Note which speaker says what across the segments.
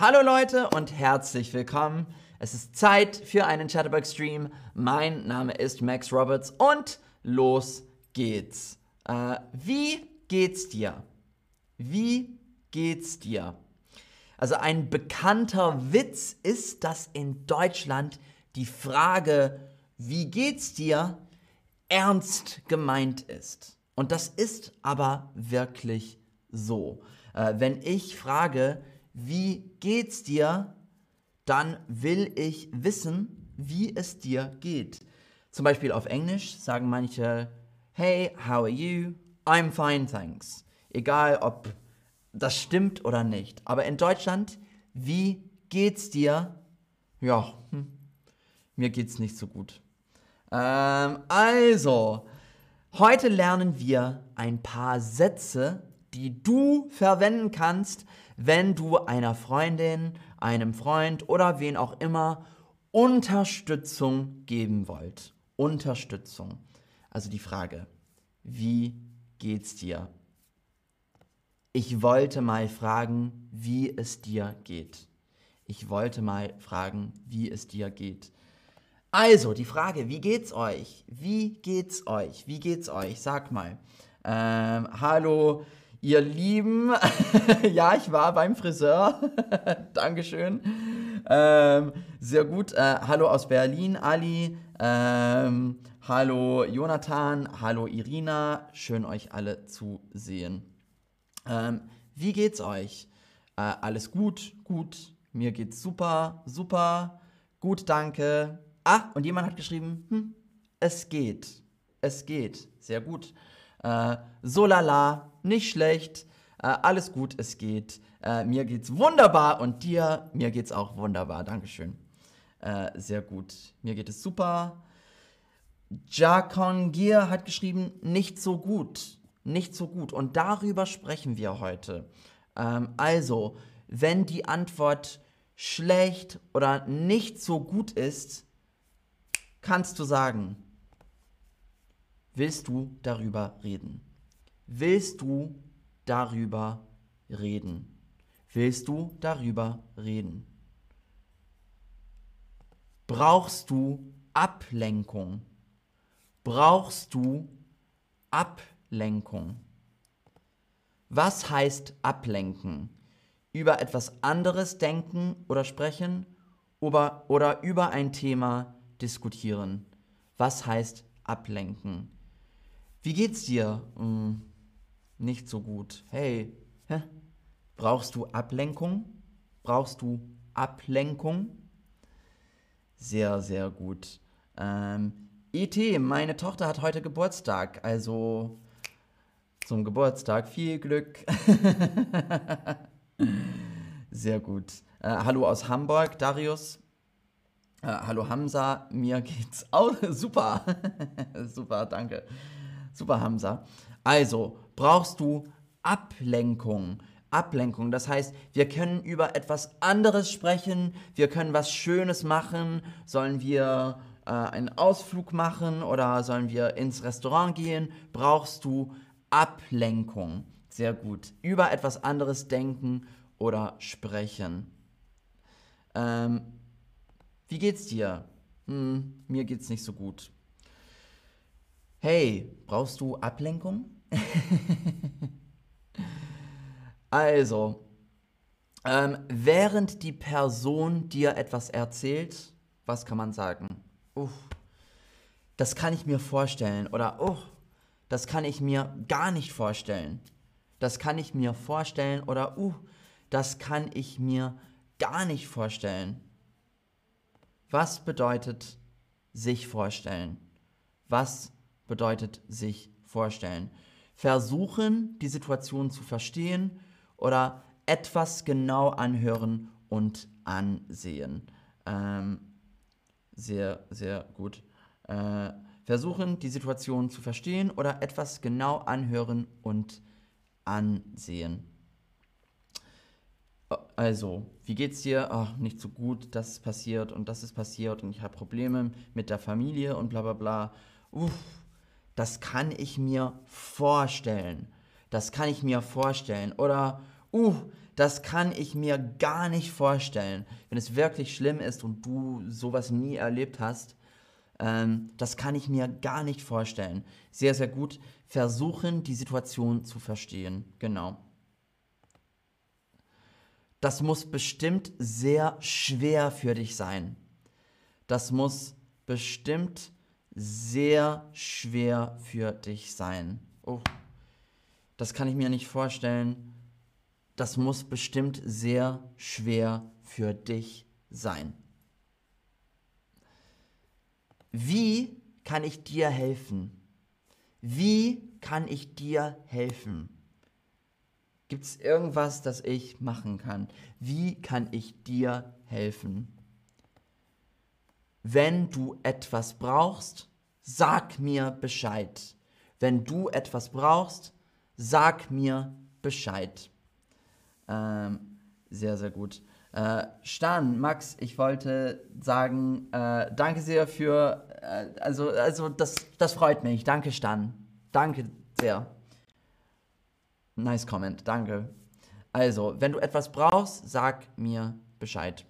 Speaker 1: Hallo Leute und herzlich willkommen. Es ist Zeit für einen Chatterbox-Stream. Mein Name ist Max Roberts und los geht's. Äh, wie geht's dir? Wie geht's dir? Also ein bekannter Witz ist, dass in Deutschland die Frage, wie geht's dir, ernst gemeint ist. Und das ist aber wirklich so. Äh, wenn ich frage, wie geht's dir, dann will ich wissen, wie es dir geht. Zum Beispiel auf Englisch sagen manche, hey, how are you? I'm fine, thanks. Egal, ob das stimmt oder nicht. Aber in Deutschland, wie geht's dir? Ja, hm, mir geht's nicht so gut. Ähm, also, heute lernen wir ein paar Sätze, die du verwenden kannst, wenn du einer Freundin, einem Freund oder wen auch immer Unterstützung geben wollt. Unterstützung. Also die Frage, wie geht's dir? Ich wollte mal fragen, wie es dir geht. Ich wollte mal fragen, wie es dir geht. Also, die Frage, wie geht's euch? Wie geht's euch? Wie geht's euch? Sag mal. Ähm, hallo, ihr Lieben. ja, ich war beim Friseur. Dankeschön. Ähm, sehr gut. Äh, hallo aus Berlin, Ali. Ähm, hallo Jonathan. Hallo Irina. Schön, euch alle zu sehen. Ähm, wie geht's euch? Äh, alles gut? Gut. Mir geht's super, super. Gut, danke. Ah, und jemand hat geschrieben, hm, es geht. Es geht. Sehr gut. Äh, so lala, nicht schlecht. Äh, alles gut, es geht. Äh, mir geht's wunderbar und dir, mir geht's auch wunderbar. Dankeschön. Äh, sehr gut. Mir geht es super. Jakon Gier hat geschrieben, nicht so gut. Nicht so gut. Und darüber sprechen wir heute. Ähm, also, wenn die Antwort schlecht oder nicht so gut ist, kannst du sagen, willst du darüber reden? Willst du darüber reden? Willst du darüber reden? Brauchst du Ablenkung? Brauchst du Ablenkung? Was heißt ablenken? Über etwas anderes denken oder sprechen oder, oder über ein Thema diskutieren. Was heißt ablenken? Wie geht's dir? Hm, nicht so gut. Hey, hä? brauchst du Ablenkung? Brauchst du Ablenkung? Sehr, sehr gut. Ähm, IT, meine Tochter hat heute Geburtstag, also zum Geburtstag viel Glück. sehr gut. Äh, hallo aus Hamburg, Darius. Äh, hallo Hamza, mir geht's auch super. super, danke. Super Hamza. Also, brauchst du Ablenkung. Ablenkung. Das heißt, wir können über etwas anderes sprechen, wir können was Schönes machen. Sollen wir äh, einen Ausflug machen oder sollen wir ins Restaurant gehen? Brauchst du Ablenkung. Sehr gut. Über etwas anderes denken oder sprechen. Ähm, wie geht's dir? Hm, mir geht's nicht so gut. Hey, brauchst du Ablenkung? also, ähm, während die Person dir etwas erzählt, was kann man sagen? Uff, das kann ich mir vorstellen. Oder, oh, das kann ich mir gar nicht vorstellen. Das kann ich mir vorstellen. Oder, uh, das kann ich mir gar nicht vorstellen. Was bedeutet sich vorstellen? Was bedeutet sich vorstellen? Versuchen, die Situation zu verstehen oder etwas genau anhören und ansehen. Ähm, sehr, sehr gut. Äh, versuchen, die Situation zu verstehen oder etwas genau anhören und ansehen. Also, wie geht's dir? Ach, nicht so gut, das ist passiert und das ist passiert und ich habe Probleme mit der Familie und bla bla bla. Uff, das kann ich mir vorstellen. Das kann ich mir vorstellen. Oder, uh, Das kann ich mir gar nicht vorstellen. Wenn es wirklich schlimm ist und du sowas nie erlebt hast, ähm, das kann ich mir gar nicht vorstellen. Sehr, sehr gut. Versuchen, die Situation zu verstehen. Genau. Das muss bestimmt sehr schwer für dich sein. Das muss bestimmt sehr schwer für dich sein. Oh, das kann ich mir nicht vorstellen. Das muss bestimmt sehr schwer für dich sein. Wie kann ich dir helfen? Wie kann ich dir helfen? Gibt es irgendwas, das ich machen kann? Wie kann ich dir helfen? Wenn du etwas brauchst, sag mir Bescheid. Wenn du etwas brauchst, sag mir Bescheid. Ähm, sehr, sehr gut. Äh, Stan, Max, ich wollte sagen, äh, danke sehr für, äh, also, also das, das freut mich. Danke, Stan. Danke sehr. Nice Comment, danke. Also, wenn du etwas brauchst, sag mir Bescheid.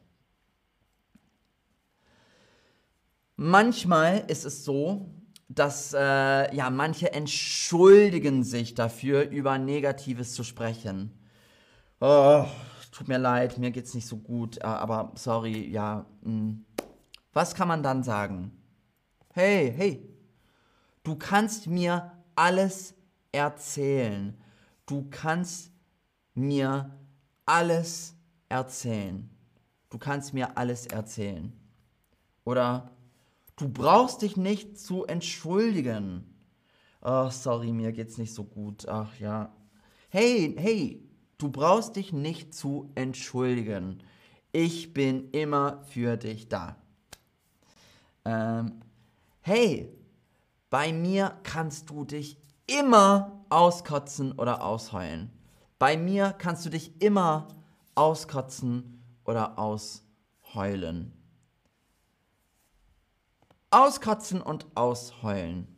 Speaker 1: Manchmal ist es so, dass äh, ja manche entschuldigen sich dafür, über Negatives zu sprechen. Oh, tut mir leid, mir geht's nicht so gut, äh, aber sorry, ja. Mh. Hm. Was kann man dann sagen? Hey, hey, du kannst mir alles erzählen. Du kannst mir alles erzählen. Du kannst mir alles erzählen. Oder du brauchst dich nicht zu entschuldigen. Oh, sorry, mir geht's nicht so gut. Ach ja. Hey, hey, du brauchst dich nicht zu entschuldigen. Ich bin immer für dich da. Ähm, hey, bei mir kannst du dich immer auskotzen oder ausheulen. Bei mir kannst du dich immer auskotzen oder ausheulen. Auskotzen und ausheulen.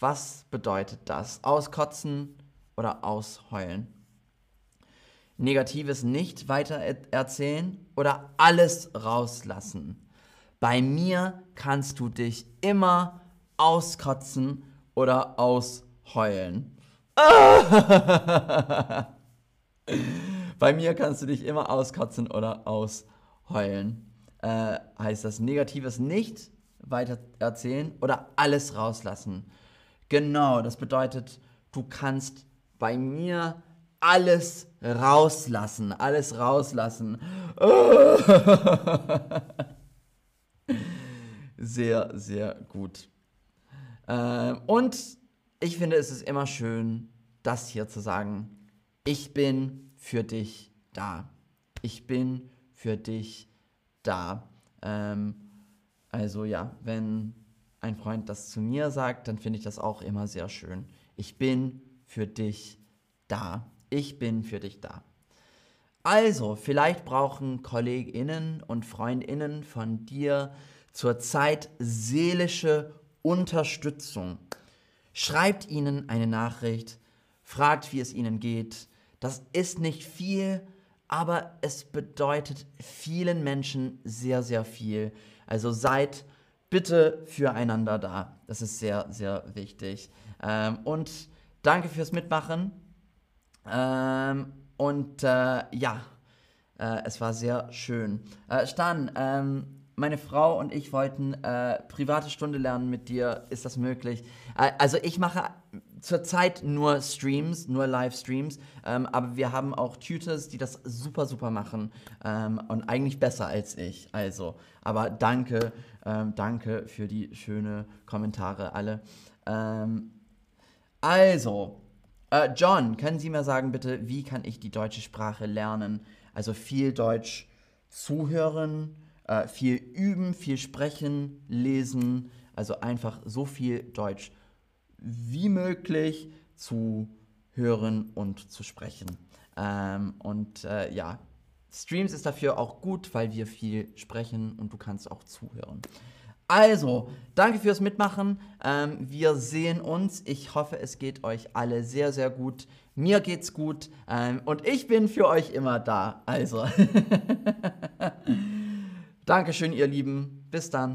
Speaker 1: Was bedeutet das? Auskotzen oder ausheulen? Negatives nicht weiter erzählen oder alles rauslassen. Bei mir kannst du dich immer auskotzen oder ausheulen. Bei mir kannst du dich immer auskotzen oder ausheulen. Äh, heißt das Negatives nicht weiter erzählen oder alles rauslassen. Genau, das bedeutet, du kannst bei mir alles rauslassen, alles rauslassen. sehr, sehr gut. Äh, und ich finde, es ist immer schön, das hier zu sagen. Ich bin für dich da. Ich bin für dich da. Ähm, also ja, wenn ein Freund das zu mir sagt, dann finde ich das auch immer sehr schön. Ich bin für dich da. Ich bin für dich da. Also, vielleicht brauchen Kolleginnen und Freundinnen von dir zurzeit seelische Unterstützung. Schreibt ihnen eine Nachricht, fragt, wie es ihnen geht. Das ist nicht viel, aber es bedeutet vielen Menschen sehr, sehr viel. Also seid bitte füreinander da. Das ist sehr, sehr wichtig. Ähm, und danke fürs Mitmachen. Ähm, und äh, ja, äh, es war sehr schön. Äh, Stan, ähm, meine Frau und ich wollten äh, private Stunde lernen mit dir. Ist das möglich? Äh, also ich mache zurzeit nur Streams, nur Livestreams, ähm, aber wir haben auch Tutors, die das super, super machen ähm, und eigentlich besser als ich. Also, aber danke, ähm, danke für die schönen Kommentare alle. Ähm, also, äh, John, können Sie mir sagen bitte, wie kann ich die deutsche Sprache lernen? Also viel Deutsch zuhören äh, viel üben, viel sprechen, lesen, also einfach so viel Deutsch wie möglich zu hören und zu sprechen. Ähm, und äh, ja, Streams ist dafür auch gut, weil wir viel sprechen und du kannst auch zuhören. Also, danke fürs Mitmachen. Ähm, wir sehen uns. Ich hoffe, es geht euch alle sehr, sehr gut. Mir geht's gut. Ähm, und ich bin für euch immer da. Also, Dankeschön, ihr Lieben. Bis dann.